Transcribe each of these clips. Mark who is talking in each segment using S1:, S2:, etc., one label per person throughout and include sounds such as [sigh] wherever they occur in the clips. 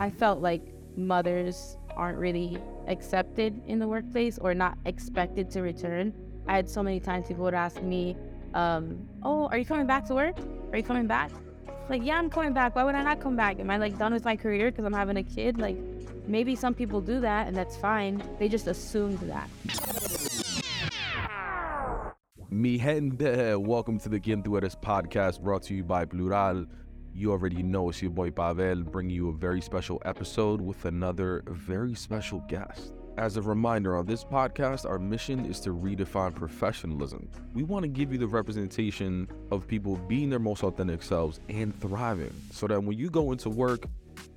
S1: I felt like mothers aren't really accepted in the workplace or not expected to return. I had so many times people would ask me, um, "Oh, are you coming back to work? Are you coming back?" Like, yeah, I'm coming back. Why would I not come back? Am I like done with my career because I'm having a kid? Like, maybe some people do that and that's fine. They just assumed that.
S2: Mi gente, welcome to the Quién Tú Eres podcast brought to you by Plural. You already know it's your boy Pavel bringing you a very special episode with another very special guest. As a reminder, on this podcast, our mission is to redefine professionalism. We want to give you the representation of people being their most authentic selves and thriving so that when you go into work,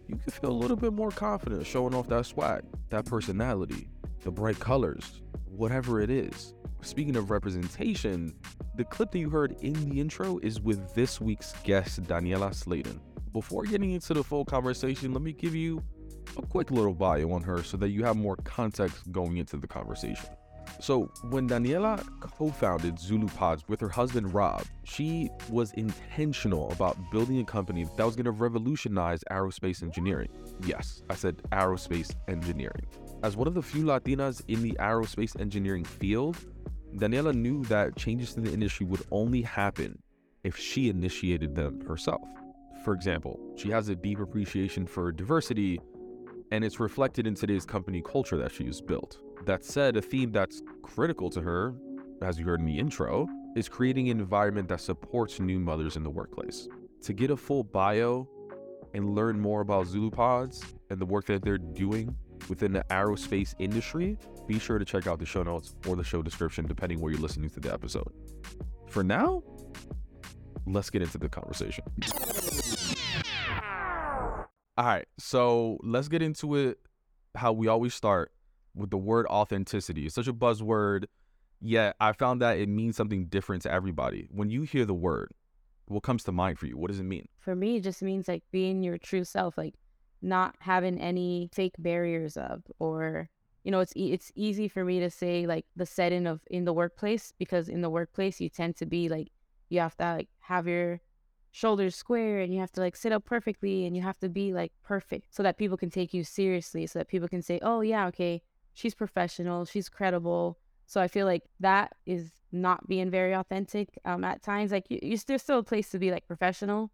S2: you can feel a little bit more confident showing off that swag, that personality, the bright colors, whatever it is. Speaking of representation, the clip that you heard in the intro is with this week's guest, Daniella Sladen. Before getting into the full conversation, let me give you a quick little bio on her so that you have more context going into the conversation. So, when Daniella co founded Zulu Pods with her husband Rob, she was intentional about building a company that was going to revolutionize aerospace engineering. Yes, I said aerospace engineering. As one of the few Latinas in the aerospace engineering field, Daniella knew that changes in the industry would only happen if she initiated them herself. For example, she has a deep appreciation for diversity, and it's reflected in today's company culture that she's built. That said, a theme that's critical to her, as you heard in the intro, is creating an environment that supports new mothers in the workplace. To get a full bio and learn more about Zulu Pods and the work that they're doing within the aerospace industry, be sure to check out the show notes or the show description, depending where you're listening to the episode. For now, let's get into the conversation. All right, so let's get into it how we always start with the word authenticity. It's such a buzzword, yet I found that it means something different to everybody. When you hear the word, what comes to mind for you? What does it mean?
S1: For me, it just means like being your true self, like not having any fake barriers up or you know it's e- it's easy for me to say like the setting of in the workplace because in the workplace you tend to be like you have to like have your shoulders square and you have to like sit up perfectly and you have to be like perfect so that people can take you seriously so that people can say oh yeah okay she's professional she's credible. So i feel like that is not being very authentic um at times like you, you there's still a place to be like professional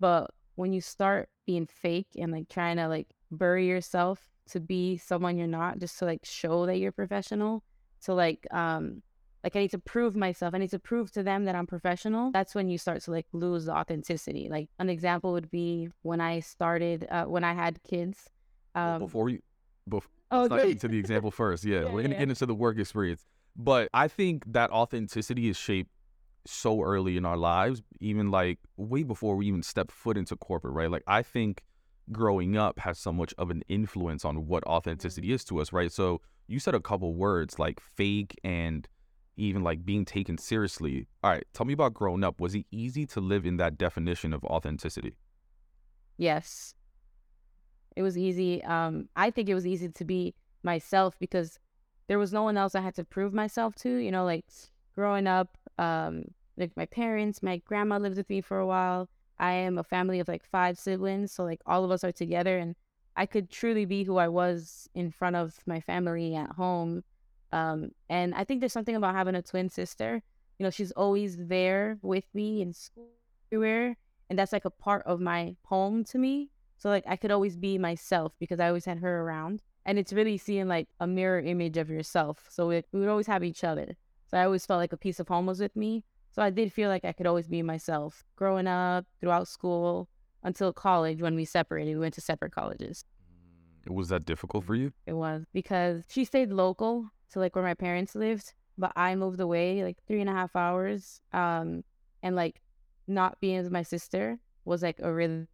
S1: but when you start being fake and like trying to like bury yourself to be someone you're not just to like show that you're professional to like um like I need to prove myself. I need to prove to them that I'm professional. That's when you start to like lose the authenticity. Like an example would be when I started uh, when I had kids.
S2: Um, before you, before oh, let's get to the example first. Yeah, yeah we're gonna yeah. get into the work experience. But I think that authenticity is shaped so early in our lives, even like way before we even step foot into corporate, right? Like I think growing up has so much of an influence on what authenticity is to us, right? So you said a couple words like fake and even like being taken seriously. All right, tell me about growing up. Was it easy to live in that definition of authenticity?
S1: Yes. It was easy. Um, I think it was easy to be myself because there was no one else I had to prove myself to. You know, like growing up, um, like my parents, my grandma lived with me for a while. I am a family of like five siblings, so like all of us are together, and I could truly be who I was in front of my family at home. Um, and I think there's something about having a twin sister. You know, she's always there with me in school, everywhere, and that's like a part of my home to me. So like I could always be myself because I always had her around, and it's really seeing like a mirror image of yourself. So it, we would always have each other. So I always felt like a piece of home was with me. So I did feel like I could always be myself growing up, throughout school, until college when we separated. We went to separate colleges.
S2: Mm, was that difficult for you?
S1: It was because she stayed local to like where my parents lived, but I moved away like three and a half hours. Um, and like not being with my sister was like a really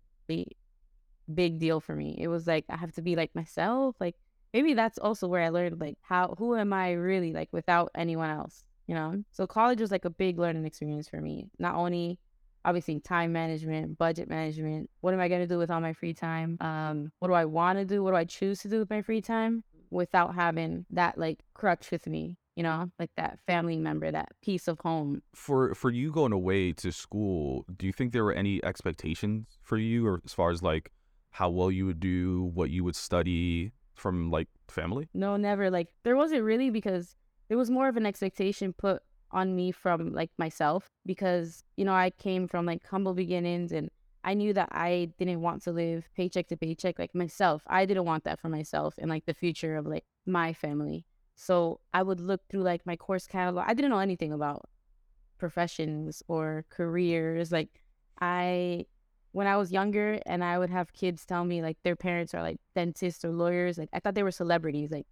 S1: big deal for me. It was like I have to be like myself. Like maybe that's also where I learned like how who am I really like without anyone else, you know? So college was like a big learning experience for me. Not only obviously time management, budget management. What am I going to do with all my free time? Um, what do I want to do? What do I choose to do with my free time without having that like crutch with me? You know, like that family member, that piece of home.
S2: For for you going away to school, do you think there were any expectations for you, or as far as like how well you would do, what you would study from like family?
S1: No, never. Like there wasn't really because there was more of an expectation put on me from like myself because you know I came from like humble beginnings and I knew that I didn't want to live paycheck to paycheck like myself. I didn't want that for myself and like the future of like my family. So I would look through like my course catalog. I didn't know anything about professions or careers. Like I when I was younger and I would have kids tell me like their parents are like dentists or lawyers, like I thought they were celebrities. Like,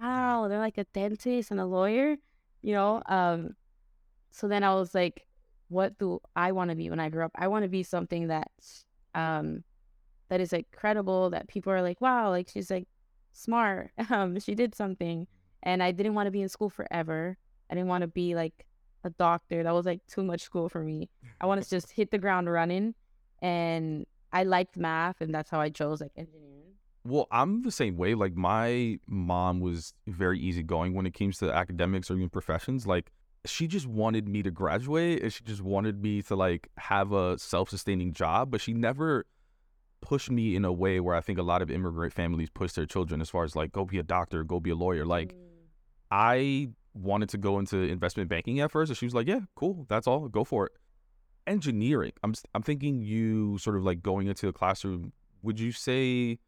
S1: wow, they're like a dentist and a lawyer, you know? Um so then I was like, what do I want to be when I grow up? I want to be something that's um that is like credible, that people are like, wow, like she's like smart. [laughs] Um, she did something. And I didn't want to be in school forever. I didn't want to be like a doctor. That was like too much school for me. I want to [laughs] just hit the ground running. And I liked math, and that's how I chose like engineering.
S2: Well, I'm the same way. Like my mom was very easygoing when it came to academics or even professions. Like she just wanted me to graduate and she just wanted me to like have a self-sustaining job, but she never pushed me in a way where I think a lot of immigrant families push their children as far as like go be a doctor, go be a lawyer. Like mm. I wanted to go into investment banking at first, and she was like, "Yeah, cool, that's all, go for it." Engineering. I'm I'm thinking you sort of like going into a classroom. Would you say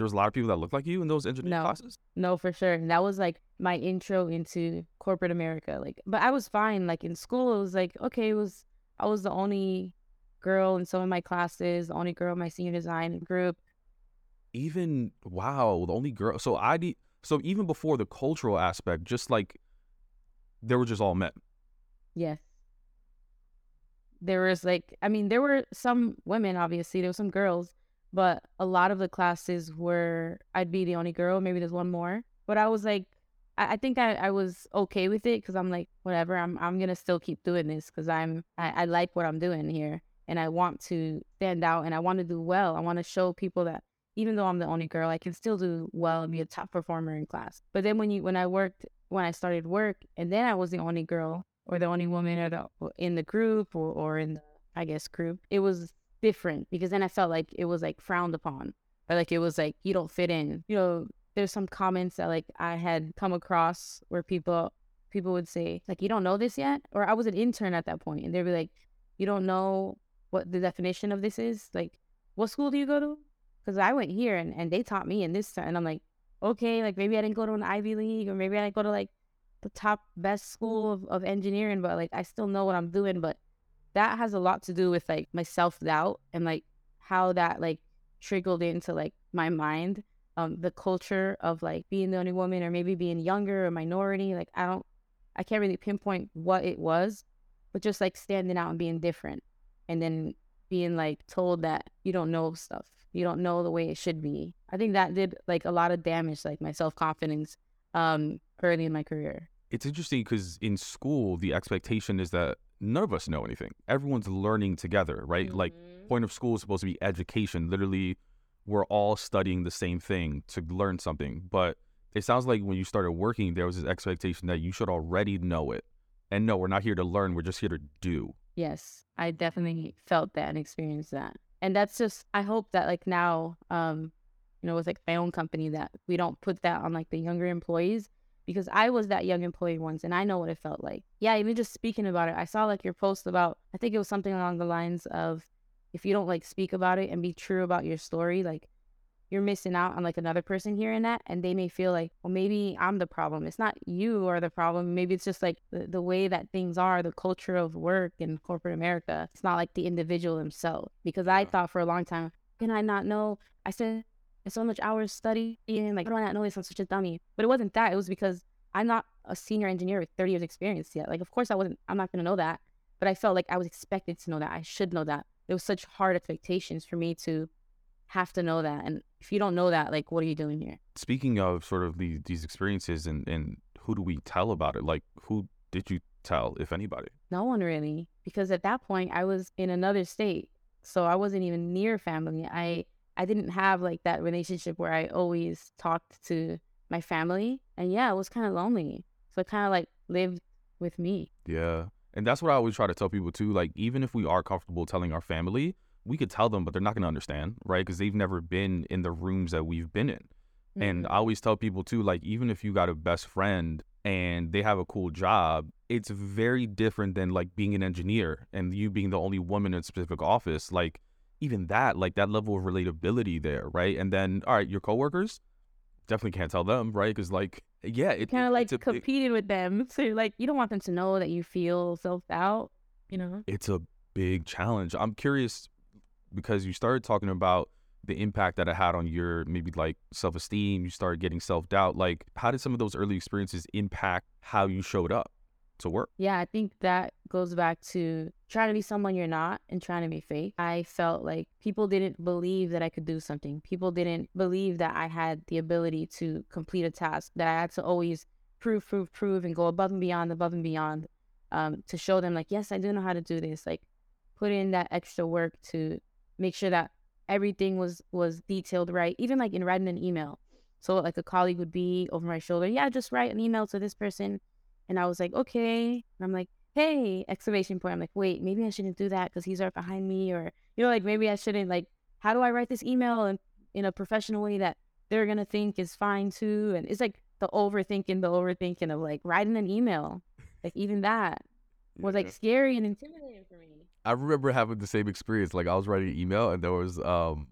S2: there was a lot of people that looked like you in those engineering
S1: no,
S2: classes?
S1: No, for sure. And that was like my intro into corporate America. Like, but I was fine. Like in school, it was like okay, it was I was the only girl in some of my classes, the only girl in my senior design group.
S2: Even wow, the only girl. So I did. So even before the cultural aspect, just like they were just all men.
S1: Yes. There was like, I mean, there were some women, obviously, there were some girls, but a lot of the classes were, I'd be the only girl. Maybe there's one more. But I was like, I, I think I, I was okay with it because I'm like, whatever, I'm, I'm to still keep doing this because I'm, I, I like what I'm doing here and I want to stand out and I want to do well. I want to show people that even though I'm the only girl, I can still do well and be a top performer in class. But then when you when I worked when I started work and then I was the only girl or the only woman or the, in the group or, or in the I guess group, it was different because then I felt like it was like frowned upon. Or like it was like you don't fit in. You know, there's some comments that like I had come across where people people would say like you don't know this yet or I was an intern at that point and they'd be like you don't know what the definition of this is like what school do you go to because I went here and, and they taught me in this and I'm like, okay, like maybe I didn't go to an Ivy League or maybe I didn't go to like the top best school mm. of, of engineering, but like I still know what I'm doing. But that has a lot to do with like my self doubt and like how that like trickled into like my mind. Um, the culture of like being the only woman or maybe being younger or minority. Like I don't I can't really pinpoint what it was, but just like standing out and being different. And then being like told that you don't know stuff you don't know the way it should be. I think that did like a lot of damage, like my self confidence, um, early in my career.
S2: It's interesting because in school, the expectation is that none of us know anything. Everyone's learning together, right? Mm-hmm. Like, point of school is supposed to be education. Literally, we're all studying the same thing to learn something. But it sounds like when you started working, there was this expectation that you should already know it. And no, we're not here to learn, we're just here to do.
S1: Yes, I definitely felt that and experienced that and that's just i hope that like now um you know with like my own company that we don't put that on like the younger employees because i was that young employee once and i know what it felt like. Yeah even just speaking about it i saw like your post about i think it was something along the lines of if you don't like speak about it and be true about your story like you're missing out on like another person hearing that and they may feel like well maybe i'm the problem. It's not you are the problem. Maybe it's just like the, the way that things are the culture of work in corporate america. It's not like the individual himself because i thought for a long time can i not know? I spent so much hours studying like how do i not know this i'm such a dummy but it wasn't that it was because i'm not a senior engineer with 30 years experience yet like of course i wasn't i'm not going to know that but i felt like i was expected to know that i should know that there was such hard expectations for me to have to know that. And if you don't know that, like, what are you doing here?
S2: Speaking of sort of these these experiences and and who do we tell about it? Like, who did you tell, if anybody?
S1: No one really, because at that point I was in another state, so I wasn't even near family. I I didn't have like that relationship where I always talked to my family, and yeah, it was kind of lonely. So it kind of like lived with me.
S2: Yeah, and that's what I always try to tell people too. Like, even if we are comfortable telling our family, we could tell them, but they're not going to understand, right? Because they've never been in the rooms that we've been in. And
S1: Mm-hmm.
S2: I always tell people too, like, even if you got a best friend and they have a cool job, it's very different than like being an engineer and you being the only woman in a specific office. Like, even that, like that level of relatability there, right? And then, all right, your coworkers, definitely can't tell them, right? Because, like, yeah, it,
S1: kind of like
S2: it's a big-
S1: competing with them. [laughs] So like, you don't want them to know that you feel self doubt, you know?
S2: it's a big challenge. I'm curious because you started talking about the impact that it had on your maybe like self esteem. You started getting self doubt. Like, how did some of those early experiences impact how you showed up to work?
S1: Yeah, I think that goes back to trying to be someone you're not and trying to be fake. I felt like people didn't believe that I could do something. People didn't believe that I had the ability to complete a task, that I had to always prove, prove, prove, and go above and beyond, above and beyond um, to show them, like, yes, I do know how to do this. Like, put in that extra work to make sure that everything was was detailed right even like in writing an email so like a colleague would be over my shoulder yeah just write an email to this person and i was like okay and i'm like hey exclamation point i'm like wait maybe i shouldn't do that because he's right behind me or you know like maybe i shouldn't like how do i write this email in, in a professional way that they're gonna think is fine too and it's like the overthinking the overthinking of like writing an email like even that was like scary and intimidating for me
S2: I remember having the same experience. Like, I was writing an email and there was, um,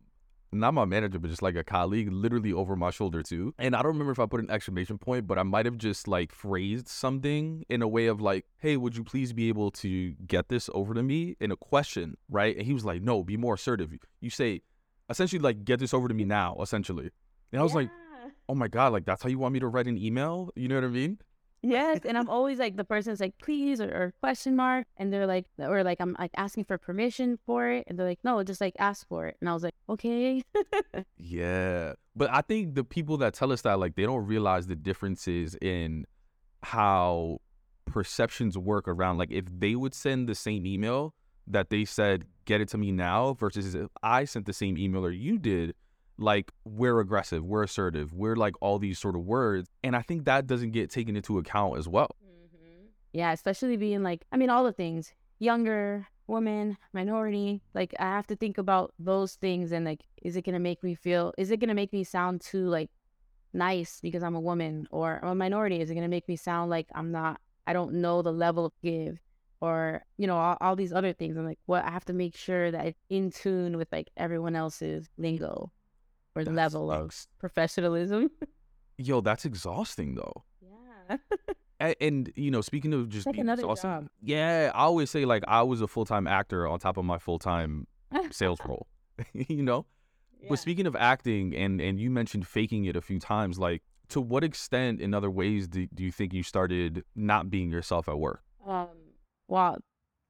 S2: not my manager, but just like a colleague literally over my shoulder too. And I don't remember if I put an exclamation point, but I might have just like phrased something in a way of like, hey, would you please be able to get this over to me in a question, right? And he was like, no, be more assertive. You say, essentially, like, get this over to me now, essentially. And I was like, oh my God, like, that's how you want me to write an email? You know what I mean?
S1: Yes, and I'm always like the person's like please or, or question mark, and they're like or like I'm like asking for permission for it, and they're like no, just like ask for it, and I was like okay, [laughs]
S2: Yeah. But I think the people that tell us that, like, they don't realize the differences in how perceptions work around. Like, if they would send the same email that they said, get it to me now, versus if I sent the same email or you did, like, we're aggressive, we're assertive, we're like all these sort of words. And I think that doesn't get taken into account as well. Mm-hmm.
S1: yeah, especially being like I mean all the things younger woman minority like I have to think about those things and like is it gonna make me feel is it gonna make me sound too like nice because I'm a woman or I'm a minority is it gonna make me sound like I'm not I don't know the level of give or you know all, all these other things i'm like what i have to make sure that it's in tune with like everyone else's lingo or
S2: That's
S1: level of
S2: ex-
S1: professionalism
S2: Yo, that's exhausting though.
S1: yeah [laughs]
S2: And, and you know, speaking of just
S1: like
S2: being
S1: another
S2: exhausting,
S1: job.
S2: yeah, I always say like I was a full time actor on top of my full time sales [laughs] role. [laughs] you know,
S1: Yeah.
S2: but speaking of acting, and and you mentioned faking it a few times. Like, to what extent, in other ways, do, do you think you started not being yourself at work?
S1: um well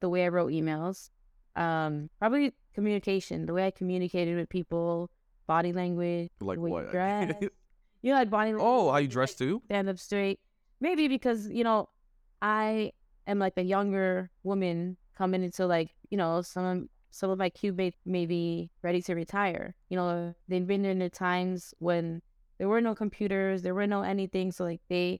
S1: the way i wrote emails um probably communication the way i communicated with people body language
S2: Like what?
S1: you [laughs] dress you know like body language
S2: oh, how you
S1: like,
S2: dress too?
S1: stand up straight. Maybe because, you know, I am like a younger woman coming into like, you know, some some of my cube mates may be ready to retire. You know, they've been in the times when there were no computers, there were no anything. So like they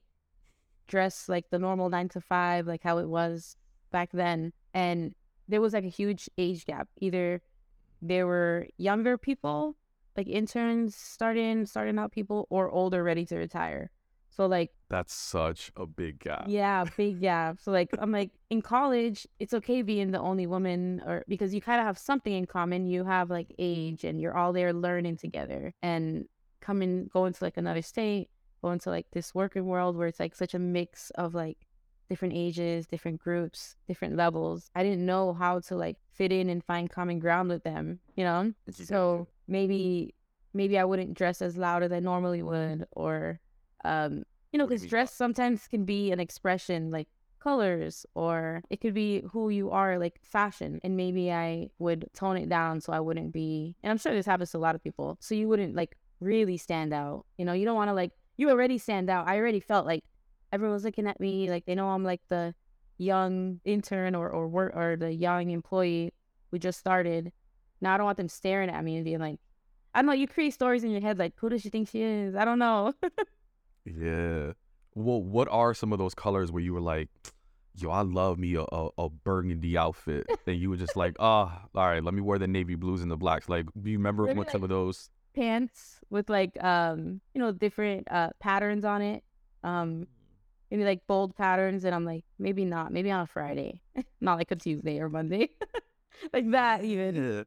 S1: dress like the normal nine to five, like how it was back then. And there was like a huge age gap. Either there were younger people, like interns starting starting out people, or older ready to retire. So like
S2: That's such a big gap.
S1: yeah, big gap. So like I'm like in college, it's okay being the only woman or because you kind of have something in common. You have like age and you're all there learning together and coming going to like another state, going to like this working world where it's like such a mix of like different ages, different groups, different levels. I didn't know how to like fit in and find common ground with them, you know? So maybe maybe I wouldn't dress as loud as I normally would or um you know
S2: What do you
S1: because dress sometimes can be an expression like colors or it could be who you are like fashion and maybe I would tone it down so I wouldn't be and I'm sure this happens to a lot of people so you wouldn't like really stand out you know you don't want to like you already stand out I already felt like everyone's looking at me like they know I'm like the young intern or or work or the young employee who just started now I don't want them staring at me and being like I don't know you create stories in your head like who does she think she is I don't know [laughs]
S2: Yeah. Well, what are some of those colors where you were like, yo, I love me a, a, a burgundy outfit. and you were just like, oh, [laughs] all right, let me wear the navy blues and the blacks. Like, do you remember
S1: Maybe,
S2: what some of those?
S1: Pants with like um, you know, different uh patterns on it. Um maybe like bold patterns and I'm like, maybe not, maybe on a Friday. [laughs] not like a Tuesday or Monday. [laughs] like that even.
S2: Yeah.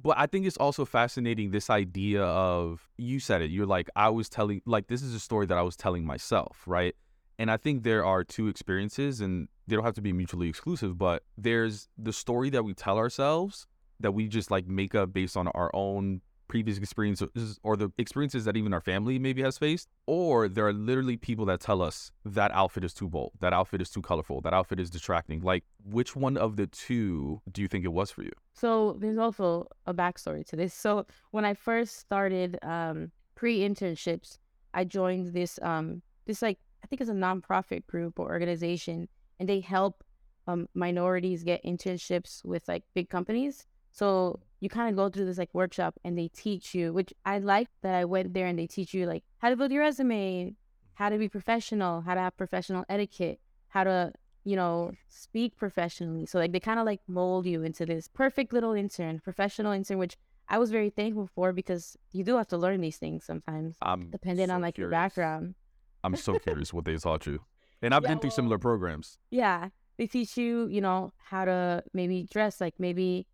S2: But I think it's also fascinating this idea of you said it. You're like I was telling like this is a story that I was telling myself, right? And I think there are two experiences and they don't have to be mutually exclusive, but there's the story that we tell ourselves that we just like make up based on our own previous experiences or the experiences that even our family maybe has faced or there are literally people that tell us that outfit is too bold that outfit is too colorful that outfit is distracting like which one of the two do you think it was for you
S1: So there's also a backstory to this. So when I first started um, pre-internships, I joined this um, this like I think it's a nonprofit group or organization, and they help um, minorities get internships with like big companies. So you kind of go through this like workshop, and they teach you, which I like that I went there and they teach you like how to build your resume, how to be professional, how to have professional etiquette, how to you know, speak professionally. So like they kind of like mold you into this perfect little intern, professional intern, which I was very thankful for because you do have to learn these things sometimes,
S2: i'm
S1: depending on
S2: so
S1: like your background.
S2: i'm so curious what they taught you. And i've
S1: Yeah,
S2: been through
S1: well-
S2: similar programs.
S1: Yeah, they teach you, you know, how to maybe dress, like maybe,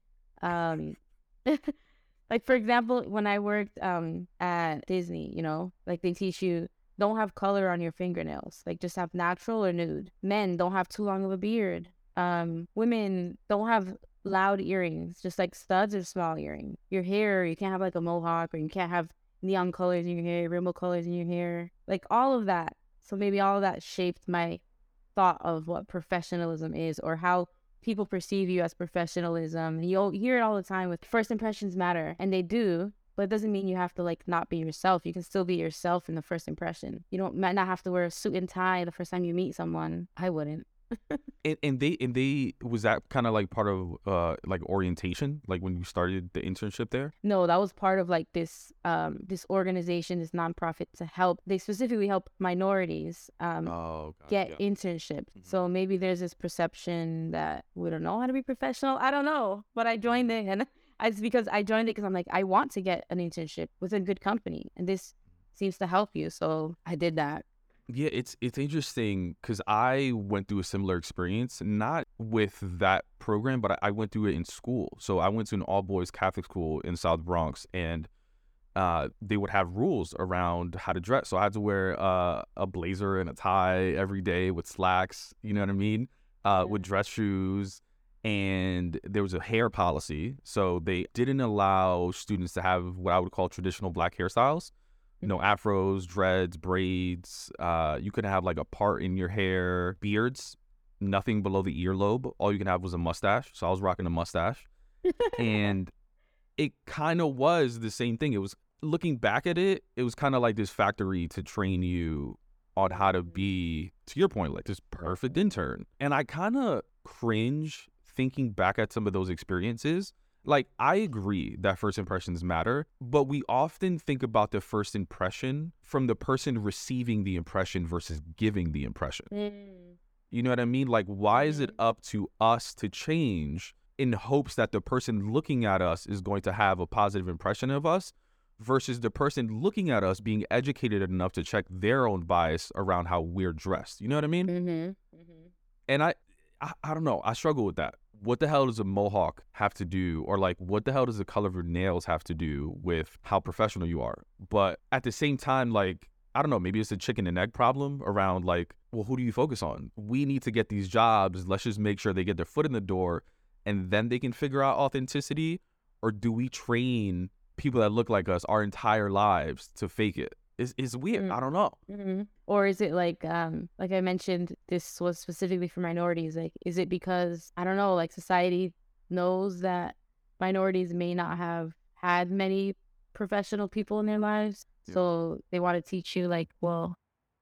S1: um, [laughs] like for example, when I worked um at Disney, you know, like they teach you don't have color on your fingernails, like just have natural or nude. Men don't have too long of a beard. Um, women don't have loud earrings, just like studs or small earring. Your hair, you can't have like a mohawk or you can't have neon colors in your hair, rainbow colors in your hair, like all of that. So maybe all of that shaped my thought of what professionalism is or how people perceive you as professionalism. You'll hear it all the time with first impressions matter, and they do. But it doesn't mean you have to like not be yourself. You can still be yourself in the first impression. You don't might not have to wear a suit and tie the first time you meet someone. I wouldn't.
S2: And, and they and they was that kind of like part of uh like orientation like when you started the internship there
S1: No, that was part of like this um this organization, this nonprofit to help. They specifically help minorities um
S2: oh
S1: get internships.
S2: Mhm.
S1: So maybe there's this perception that we don't know how to be professional. I don't know, but I joined it, and [laughs] it's because I joined it because I'm like I want to get an internship with a good company, and this seems to help you. So I did that.
S2: Yeah, it's it's interesting because I went through a similar experience, not with that program, but I, I went through it in school. So I went to an all boys Catholic school in South Bronx, and uh, they would have rules around how to dress. So I had to wear uh, a blazer and a tie every day with slacks. You know what I mean? Uh, with dress shoes, and there was a hair policy. So they didn't allow students to have what I would call traditional black hairstyles you know, afros, dreads, braids. Uh, you could have like a part in your hair, beards, nothing below the earlobe. All you can have was a mustache. So I was rocking a mustache. [laughs] and it kind of was the same thing. It was looking back at it, it was kind of like this factory to train you on how to be, to your point, like this perfect intern. And I kind of cringe thinking back at some of those experiences like I agree that first impressions matter, but we often think about the first impression from the person receiving the impression versus giving the impression. You know what I mean? Like why is it up to us to change in hopes that the person looking at us is going to have a positive impression of us versus the person looking at us being educated enough to check their own bias around how we're dressed. You know what I mean?
S1: Mm-hmm. Mm-hmm.
S2: and I, I I don't know. I struggle with that. What the hell does a mohawk have to do, or like what the hell does the color of your nails have to do with how professional you are? But at the same time, like I don't know, maybe it's a chicken and egg problem around like, well, who do you focus on? We need to get these jobs. Let's just make sure they get their foot in the door, and then they can figure out authenticity. Or do we train people that look like us our entire lives to fake it? It's, it's weird.
S1: Mm.
S2: I don't know.
S1: Mm-hmm. Or is it like, um, like I mentioned, this was specifically for minorities? Like, is it because I don't know, like society knows that minorities may not have had many professional people in their lives,
S2: Yeah.
S1: so they want to teach you like, well,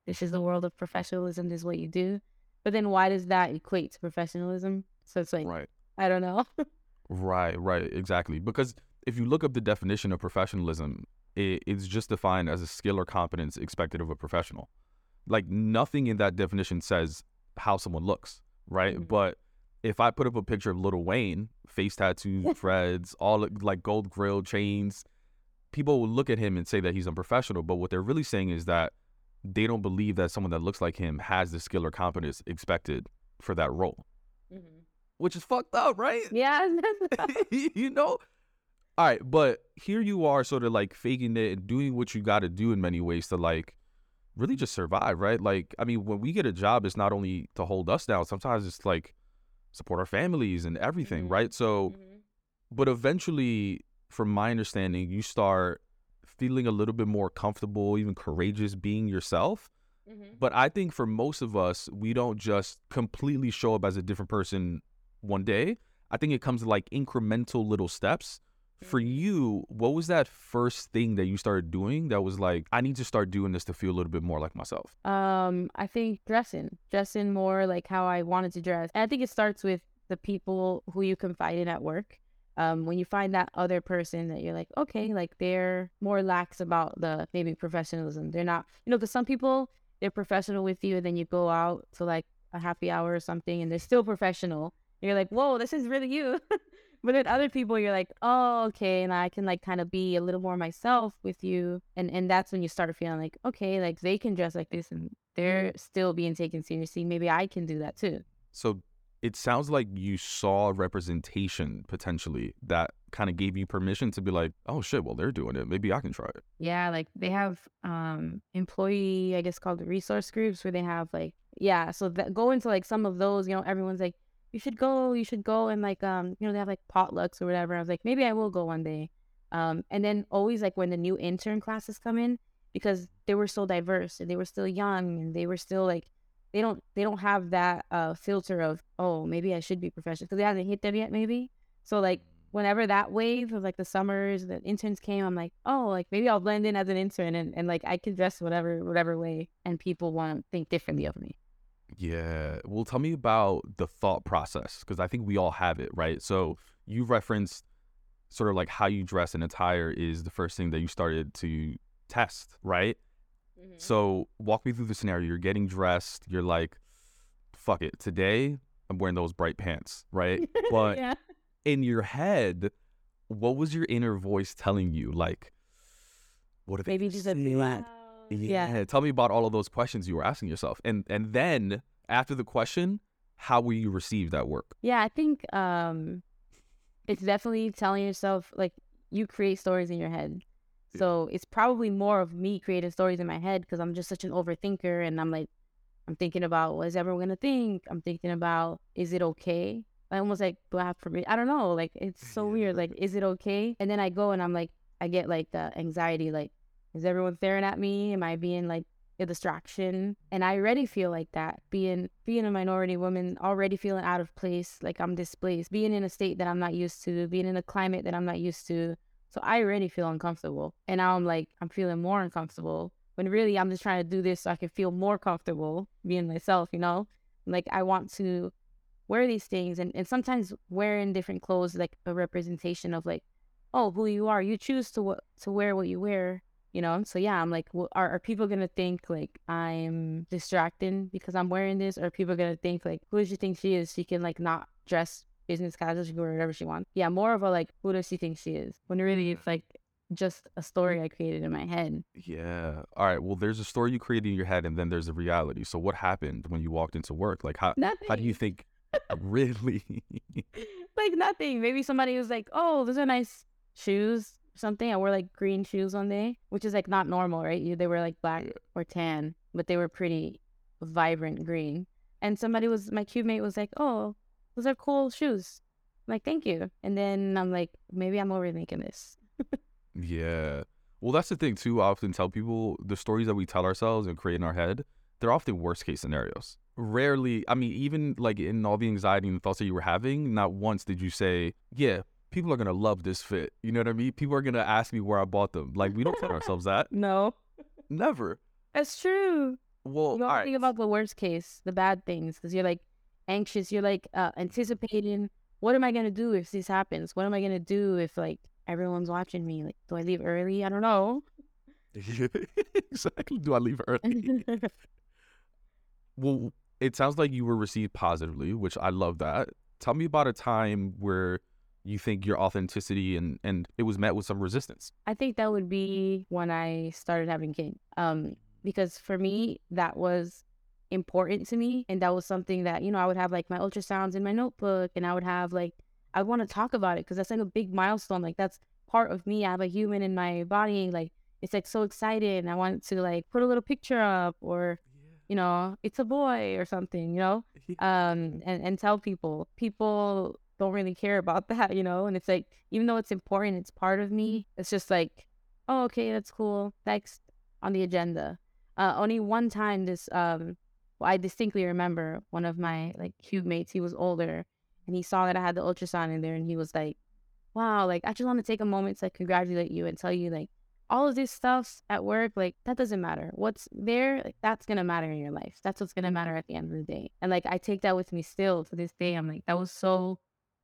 S1: this is the world of professionalism. This is what you do. But then, why does that equate to professionalism? So it's like,
S2: Right.
S1: I don't know. [laughs]
S2: Right, right, exactly. Because if you look up the definition of professionalism, it, it's just defined as a skill or competence expected of a professional. Like nothing in that definition says how someone looks right?
S1: Mhm.
S2: But if I put up a picture of Lil Wayne, face tattoos, [laughs] dreads, all like gold grill chains, people will look at him and say that he's unprofessional. But what they're really saying is that they don't believe that someone that looks like him has the skill or competence expected for that role, which is fucked up, right?
S1: Yeah. [laughs]
S2: you know? All right, but here you are sort of like faking it and doing what you got to do in many ways to like really just survive, right? Like, I mean, when we get a job, it's not only to hold us down, sometimes it's like support our families and everything,
S1: Mhm.
S2: right? So,
S1: Mhm.
S2: but eventually, from my understanding, you start feeling a little bit more comfortable, even courageous being yourself.
S1: Mhm.
S2: But I think for most of us, we don't just completely show up as a different person one day. I think it comes to like incremental little steps. For you, what was that first thing that you started doing that was like, I need to start doing this to feel a little bit more like myself?
S1: Um, I think dressing, dressing more like how I wanted to dress. And I think it starts with the people who you confide in at work. Um, when you find that other person that you're like, okay, like they're more lax about the maybe professionalism. They're not, you know, because some people they're professional with you, and then you go out to like a happy hour or something, and they're still professional. You're like, whoa, this is really you. [laughs] but then other people, you're like, oh, okay, and I can like kind of be a little more myself with you, and and that's when you start feeling like, okay, like they can dress like this, and they're still being taken seriously. Maybe I can do that too.
S2: So it sounds like you saw representation potentially that kind of gave you permission to be like, oh shit, well, they're doing it. Maybe I can try it.
S1: Yeah, like they have um employee, I guess called resource groups where they have like yeah, so that go into like some of those, you know, everyone's like, You should go, you should go and like um, you know, they have like potlucks or whatever. I was like, maybe I will go one day. Um and then always like when the new intern classes come in, because they were so diverse and they were still young and they were still like they don't they don't have that uh filter of oh maybe I should be professional because they haven't hit them yet maybe so like whenever that wave of like the summers the interns came I'm like oh like maybe I'll blend in as an intern and, and like I can dress whatever whatever way and people want to think differently of me
S2: Yeah. Well, tell me about the thought process because I think we all have it, right? So you referenced sort of like how you dress and attire is the first thing that you started to test, right? Mm-hmm. So walk me through the scenario. You're getting dressed. You're like, fuck it. Today, I'm wearing those bright pants, right? [laughs] But
S1: yeah
S2: in your head, what was your inner voice telling you? Like, what if
S1: maybe just a
S2: yeah.
S1: yeah
S2: Tell me about all of those questions you were asking yourself. And and then after the question, how will you receive that work?
S1: Yeah, I think um it's definitely telling yourself like you create stories in your head.
S2: Yeah.
S1: So it's probably more of me creating stories in my head because I'm just such an overthinker and I'm like I'm thinking about what is everyone gonna think? I'm thinking about is it okay? I almost like do I have permission? I don't know. Like it's so [laughs] weird. Like is it okay? And then I go and I'm like I get like the anxiety. Like is everyone staring at me? Am I being like a distraction? And I already feel like that being being a minority woman, already feeling out of place, like I'm displaced, being in a state that I'm not used to, being in a climate that I'm not used to. So I already feel uncomfortable. And now I'm like, I'm feeling more uncomfortable when really I'm just trying to do this so I can feel more comfortable being myself, you know? Like I want to wear these things and, and sometimes wearing different clothes like a representation of like, oh, who you are. You choose to what to wear what you wear, you know? So yeah, I'm like, well, are, are people gonna think like I'm distracting because I'm wearing this? Or are people gonna think like, who does she think she is? She can like not dress business casual, she can wear whatever she wants. Yeah, more of a like, who does she think she is? When really mm. it's like just a story I created in my head.
S2: Yeah. All right. Well, there's a story you created in your head, and then there's a reality. So, what happened when you walked into work? Like, how
S1: Nothing.
S2: how do you think? [laughs] [laughs] really?
S1: like nothing. Maybe somebody was like, "Oh, those are nice shoes." Something. I wore like green shoes one day, which is like not normal, right? You- They were like black
S2: Yeah.
S1: or tan, but they were pretty vibrant green. And somebody was my cube mate was like, "Oh, those are cool shoes." I'm like, "Thank you." And then I'm like, maybe I'm overthinking this. [laughs]
S2: yeah. Well, that's the thing too. I often tell people the stories that we tell ourselves and create in our head. They're often worst case scenarios. Rarely, I mean, even like in all the anxiety and the thoughts that you were having, not once did you say, "Yeah, people are gonna love this fit." You know what I mean? People are gonna ask me where I bought them. Like we don't tell [laughs] ourselves that.
S1: No,
S2: Never.
S1: that's true.
S2: Well,
S1: You
S2: all right.
S1: think about the worst case, the bad things, because you're like anxious. You're like uh, anticipating. What am I gonna do if this happens? What am I gonna do if like everyone's watching me? Like, do I leave early? I don't know. [laughs]
S2: exactly. Do I leave early? well, it sounds like you were received positively, which I love that. Tell me about a time where you think your authenticity and and it was met with some resistance.
S1: I think that would be when I started having kids. Um, because for me, that was important to me, and that was something that you know I would have like my ultrasounds in my notebook, and I would have like I want to talk about it because that's like a big milestone. Like that's part of me. I have a human in my body. Like it's like so excited, and I want to like put a little picture up or you know, it's a boy or something, you know, [laughs] um, and, and tell people. People don't really care about [laughs] that, you know, and it's like, even though it's important, it's part of me, it's just like, oh, okay, that's cool. Next on the agenda. Uh, only one time this, um, well, I distinctly remember one of my like cube mates, he was older and he saw that I had the ultrasound in there and he was like, wow, like, I just want to take a moment to like, congratulate you and tell you, like, all of this stuff at work, like that doesn't matter. What's there, like that's gonna matter in your life. That's what's gonna matter at the end of the day. And like I take that with me still to this day. I'm like, that was so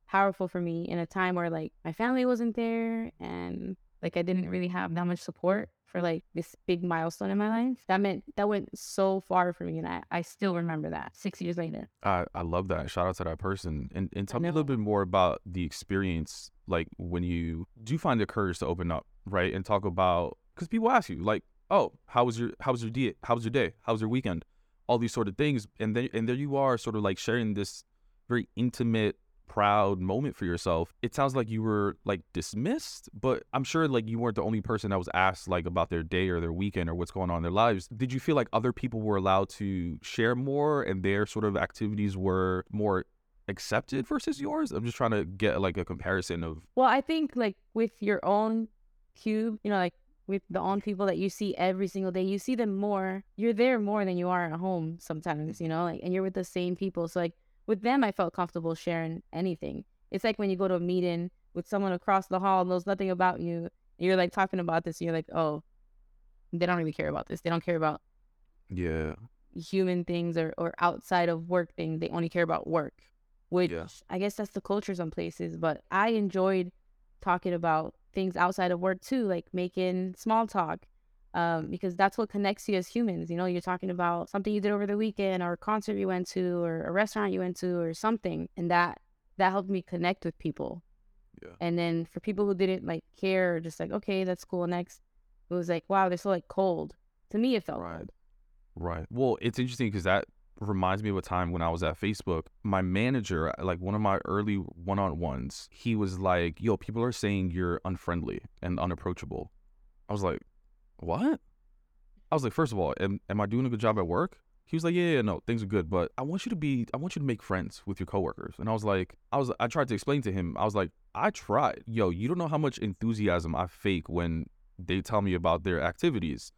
S1: powerful for me in a time where like my family wasn't there and like I didn't really have that much support for like this big milestone in my life. That meant that went so far for me and I, I still remember that six years later.
S2: I, I love that. Shout out to that person. And and tell me a little bit more about the experience, like when you do find the courage to open up right? And talk about because people ask you like, oh, how was your how was your day? How was your day? How was your weekend? All these sort of things, and then and there you are, sort of like sharing this very intimate proud moment for yourself it sounds like you were like dismissed but i'm sure like you weren't the only person that was asked like about their day or their weekend or what's going on in their lives did you feel like other people were allowed to share more and their sort of activities were more accepted versus yours i'm just trying to get like a comparison of
S1: well i think like with your own cube, you know, like with the on people that you see every single day, you see them more. You're there more than you are at home sometimes, you know, like, and you're with the same people. So, like, with them, I felt comfortable sharing anything. It's like when you go to a meeting with someone across the hall knows nothing about you, you're like talking about this, and you're like, oh, they don't really care about this. They don't care about
S2: yeah
S1: human things or, or outside of work things. They only care about work, which yeah. I guess that's the culture some places. But I enjoyed talking about things outside of work too, like making small talk, um, because that's what connects you as humans. You know, you're talking about something you did over the weekend, or a concert you went to, or a restaurant you went to, or something, and that that helped me connect with people. Yeah. And then for people who didn't like care, just like okay, that's cool. Next, it was like wow, they're so like cold. To me, it felt
S2: right.
S1: cold.
S2: Right. Well, it's interesting because that reminds me of a time when I was at Facebook. My manager, like one of my early one on ones, he was like, Yo, people are saying you're unfriendly and unapproachable. I was like, What? I was like, First of all, am, am I doing a good job at work? He was like, yeah, yeah, no, things are good, but I want you to be, I want you to make friends with your coworkers. And I was like, I was, I tried to explain to him, I was like, I tried. Yo, you don't know how much enthusiasm I fake when they tell me about their activities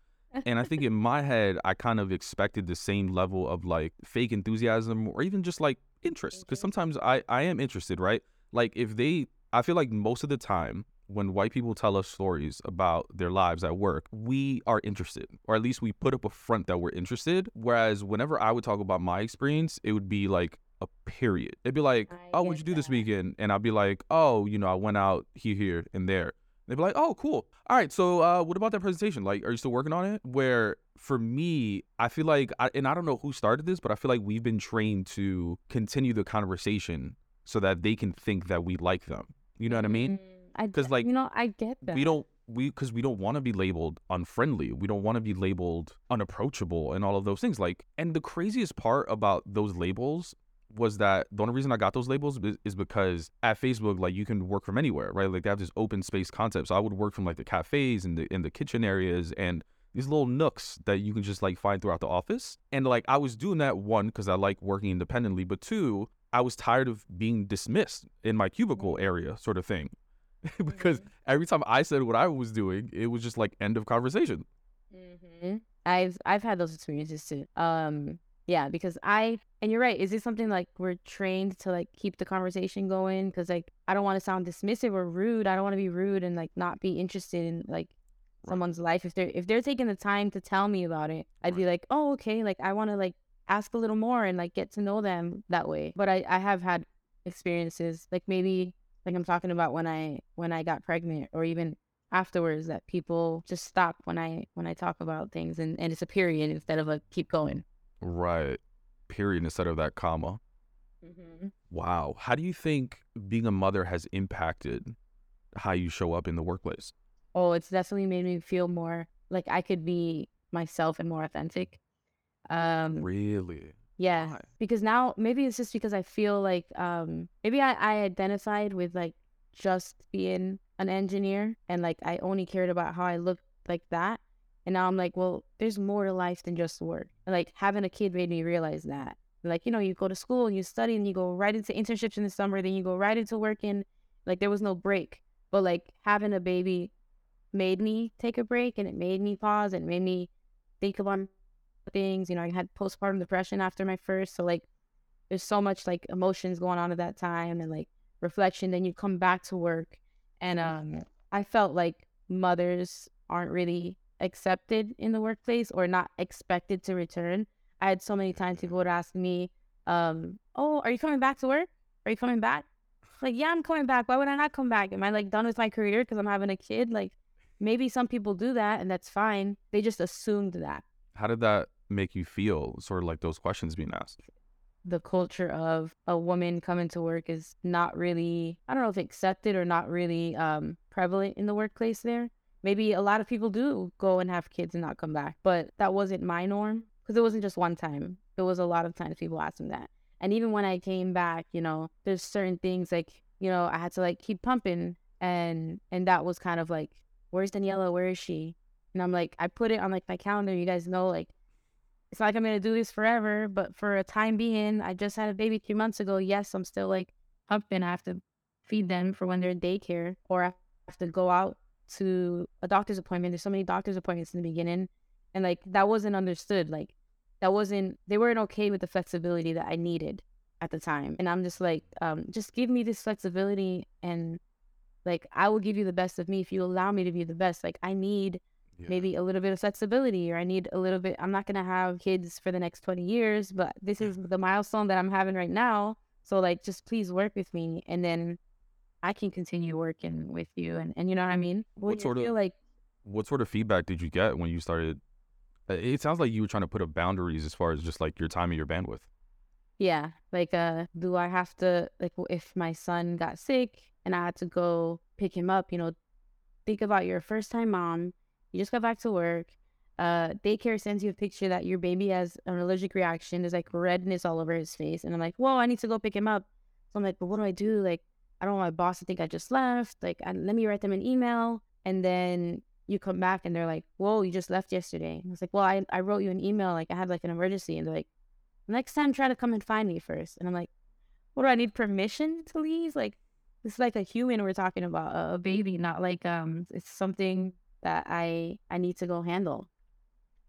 S2: and I think in my [laughs] head, I kind of expected the same level of like fake enthusiasm or even just like interest. Because mm-hmm. sometimes I, I am interested, right? Like if they, I feel like most of the time when white people tell us stories about their lives at work, we are interested, or at least we put up a front that we're interested. Whereas whenever I would talk about my experience, it would be like a period. It'd be like, I oh, what'd you do that. this weekend? And I'd be like, oh, you know, I went out here, here, and there. They'd be like, "Oh, cool. All right. So, uh, what about that presentation? Like, are you still working on it?" Where for me, I feel like, I, and I don't know who started this, but I feel like we've been trained to continue the conversation so that they can think that we like them. You know what I mean?
S1: Because mm, like, you know, I get that.
S2: We don't we because we don't want to be labeled unfriendly we don't want to be labeled unapproachable and all of those things like and the craziest part about those labels was that the only reason I got those labels is because at Facebook, like you can work from anywhere, right? Like they have this open space concept. So I would work from like the cafes and the in the kitchen areas and these little nooks that you can just like find throughout the office. And like I was doing that one because I like working independently, but two, I was tired of being dismissed in my cubicle mm-hmm. area, sort of thing. [laughs] because mm-hmm. every time I said what I was doing, it was just like end of conversation.
S1: Mm-hmm. I've I've had those experiences too. Um, yeah, because I and you're right. Is this something like we're trained to like keep the conversation going? Because like I don't want to sound dismissive or rude. I don't want to be rude and like not be interested in like right. someone's life. If they're if they're taking the time to tell me about it, I'd right. be like, oh okay. Like I want to like ask a little more and like get to know them that way. But I I have had experiences like maybe like I'm talking about when I when I got pregnant or even afterwards that people just stop when I when I talk about things and and it's a period instead of a keep going.
S2: Right. period instead of that comma.
S1: hmm
S2: Wow. How do you think being a mother has impacted how you show up in the workplace?
S1: Oh, it's definitely made me feel more like I could be myself and more authentic. Um,
S2: Really?
S1: Yeah,
S2: Why?
S1: because now maybe it's just because I feel like um maybe I, I identified with like just being an engineer and like I only cared about how I looked like that. And now I'm like, well, there's more to life than just work. And like having a kid made me realize that. Like, you know, you go to school and you study and you go right into internships in the summer, then you go right into working. Like there was no break. But like having a baby made me take a break and it made me pause and made me think about things. You know, I had postpartum depression after my first. So like there's so much like emotions going on at that time and like reflection. Then you come back to work and um I felt like mothers aren't really accepted in the workplace or not expected to return. I had so many times people would ask me, um, oh, are you coming back to work? Are you coming back? Like, yeah, I'm coming back. Why would I not come back? Am I like done with my career because I'm having a kid? Like, maybe some people do that and that's fine. They just assumed that.
S2: How did that make you feel? Sort of like those questions being asked.
S1: The culture of a woman coming to work is not really, I don't know if accepted or not really um, prevalent in the workplace there. Maybe a lot of people do go and have kids and not come back, but that wasn't my norm because it wasn't just one time. It was a lot of times people asked me that. And even when I came back, you know, there's certain things like, you know, I had to like keep pumping and and that was kind of like, where's Daniella? Where is she? And I'm like, I put it on like my calendar. You guys know, like, it's like I'm gonna do this forever, but for a time being, I just had a baby three months ago. Yes, I'm still like pumping. I have to feed them for when they're in daycare, or I have to go out to a doctor's appointment. There's so many doctor's appointments in the beginning, and like that wasn't understood. Like that wasn't they weren't okay with the flexibility that I needed at the time. And I'm just like, um, just give me this flexibility and like I will give you the best of me if you allow me to be the best. Like I need
S2: Yeah.
S1: maybe a little bit of flexibility or I need a little bit I'm not gonna have kids for the next twenty years, but this is [laughs] the milestone that I'm having right now. So like just please work with me and then I can continue working with you and, and you know what I mean? When
S2: What
S1: you
S2: sort of-
S1: like
S2: What sort of feedback did you get when you started? uh, It sounds like you were trying to put up boundaries as far as just like your time and your bandwidth.
S1: Yeah, like uh do I have to like if my son got sick and I had to go pick him up, you know, think about your first time mom, you just got back to work. Uh daycare sends you a picture that your baby has an allergic reaction, there's like redness all over his face and I'm like, "Whoa, I need to go pick him up." So I'm like, "But what do I do? Like I don't want my boss to think I just left. Like I, let me write them an email." And then you come back and they're like, "Whoa, you just left yesterday." I was like, "Well, I I wrote you an email like I had like an emergency." And they're like, next time try to come and find me first and i'm like what do i need permission to leave like this is like a human we're talking about a, a baby not like um it's something that i i need to go handle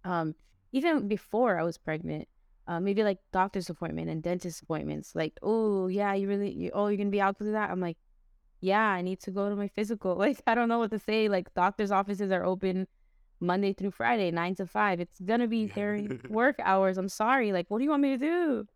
S1: um even before i was pregnant uh, maybe like doctor's appointment and dentist appointments like oh yeah you really you, oh you're gonna be out to do that i'm like yeah i need to go to my physical [laughs] like i don't know what to say like doctor's offices are open Monday through Friday, nine to five. It's gonna be during [laughs] work hours. I'm sorry. Like, what do you want me to do?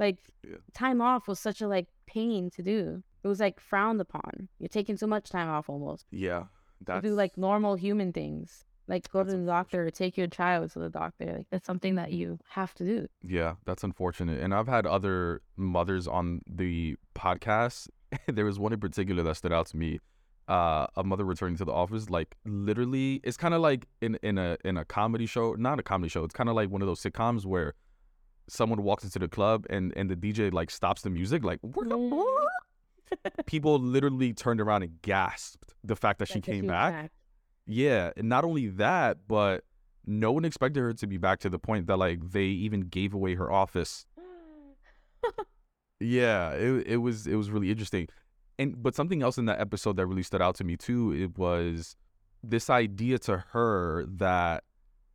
S1: Like,
S2: Yeah.
S1: time off was such a like pain to do. It was like frowned upon. You're taking too much time off almost.
S2: Yeah,
S1: To do like normal human things, like go to the doctor or take your child to the doctor. Like that's something that you have to do.
S2: Yeah, that's unfortunate. And I've had other mothers on the podcast. [laughs] there was one in particular that stood out to me. Uh, a mother returning to the office, like literally, it's kind of like in in a in a comedy show, not a comedy show. It's kind of like one of those sitcoms where someone walks into the club and and the DJ like stops the music, like people literally turned around and gasped the fact that she came
S1: was
S2: back. Yeah, and not only that, but no one expected her to be back to the point that like they even gave away her office [gasps] yeah, it it was it was really interesting. And but something else in that episode that really stood out to me too, it was this idea to her that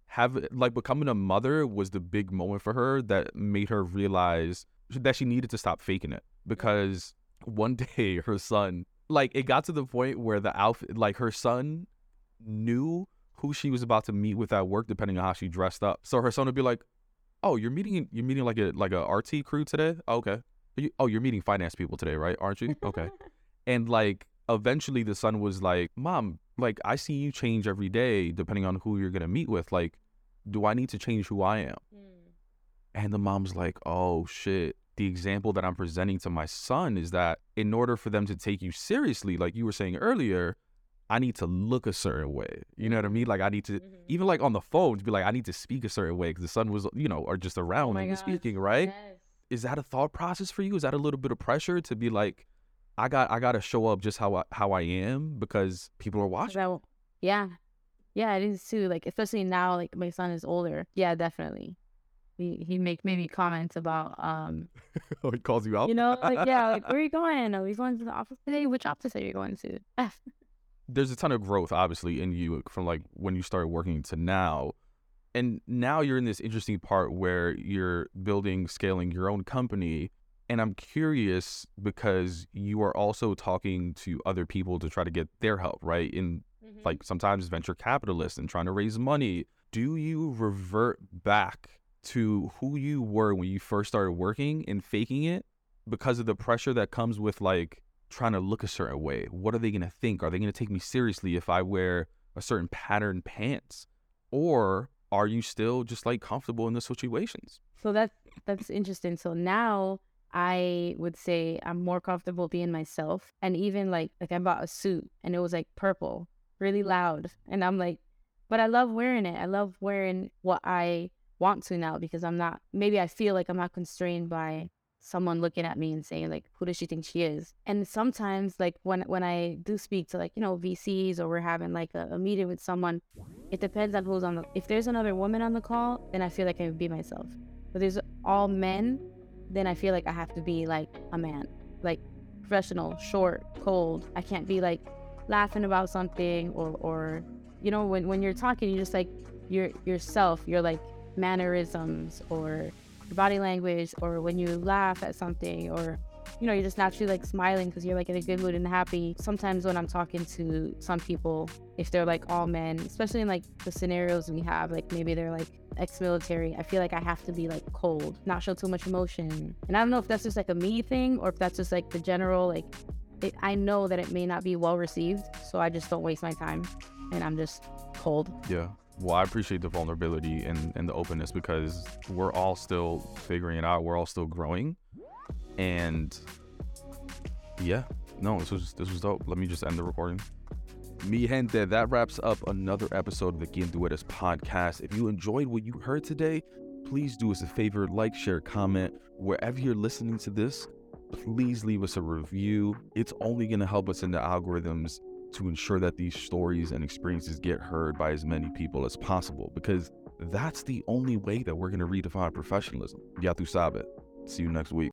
S2: have like becoming a mother was the big moment for her that made her realize that she needed to stop faking it because one [laughs] day her son like it got to the point where the outfit like her son knew who she was about to meet with at work depending on how she dressed up. So her son would be like, "Oh, you're meeting you're meeting like a like a RT crew today? Oh, okay. You, oh, you're meeting finance people today, right? Aren't you? Okay." [laughs] and like eventually the son was like, "Mom, like I see you change every day depending on who you're going to meet with. Like, do I need to change who I am?" Hmm. And the mom's like, oh shit. The example that I'm presenting to my son is that in order for them to take you seriously, like you were saying earlier, I need to look a certain way. You know what I mean? Like I need to,
S1: Mhm.
S2: even like on the phone, to be like, I need to speak a certain way because the son was, you know, or just
S1: Oh
S2: around
S1: my
S2: and speaking, right?
S1: yes.
S2: Is that a thought process for you? Is that a little bit of pressure to be like, I got, I got to show up just how I, how I am because people are watching.
S1: I yeah, yeah, it is too. Like especially now, like my son is older. Yeah, definitely. He he make maybe comments about um [laughs]
S2: oh, he calls you out.
S1: you know like yeah like where are you [laughs] going? Are we going to the office today? Which office are you going to? [laughs]
S2: there's a ton of growth obviously in you from like when you started working to now and now you're in this interesting part where you're building scaling your own company and i'm curious because you are also talking to other people to try to get their help right in like sometimes venture capitalists and trying to raise money do you revert back to who you were when you first started working and faking it because of the pressure that comes with like trying to look a certain way what are they going to think are they going to take me seriously if i wear a certain pattern pants or are you still just like comfortable in the situations
S1: So that's that's interesting. So now I would say I'm more comfortable being myself. And even like like I bought a suit and it was like purple, really loud. And I'm like, but I love wearing it. I love wearing what I want to now because I'm not maybe I feel like I'm not constrained by someone looking at me and saying like who does she think she is? And sometimes like when when i do speak to like you know vcs or we're having like a, a meeting with someone it depends on who's on the if there's another woman on the call then i feel like i would be myself. But there's all men then i feel like i have to be like a man. Like professional short cold. I can't be like laughing about something or or you know when, when you're talking you're just like you're yourself. You're like mannerisms or your body language or when you laugh at something or you know you're just naturally like smiling because you're like in a good mood and happy. Sometimes when i'm talking to some people if they're like all men especially in like the scenarios we have like maybe they're like ex-military i feel like i have to be like cold not show too much emotion. And i don't know if that's just like a me thing or if that's just like the general like it, i know that it may not be well received so i just don't waste my time and i'm just cold.
S2: Yeah well i appreciate the vulnerability and, and the openness because we're all still figuring it out we're all still growing and yeah no this was this was dope let me just end the recording Mi gente, that wraps up another episode of the Quien Eres podcast. If you enjoyed what you heard today, please do us a favor, like, share, comment. Wherever you're listening to this, please leave us a review. It's only going to help us in the algorithms to ensure that these stories and experiences get heard by as many people as possible because that's the only way that we're going to redefine professionalism. Ya tu sabe. See you next week.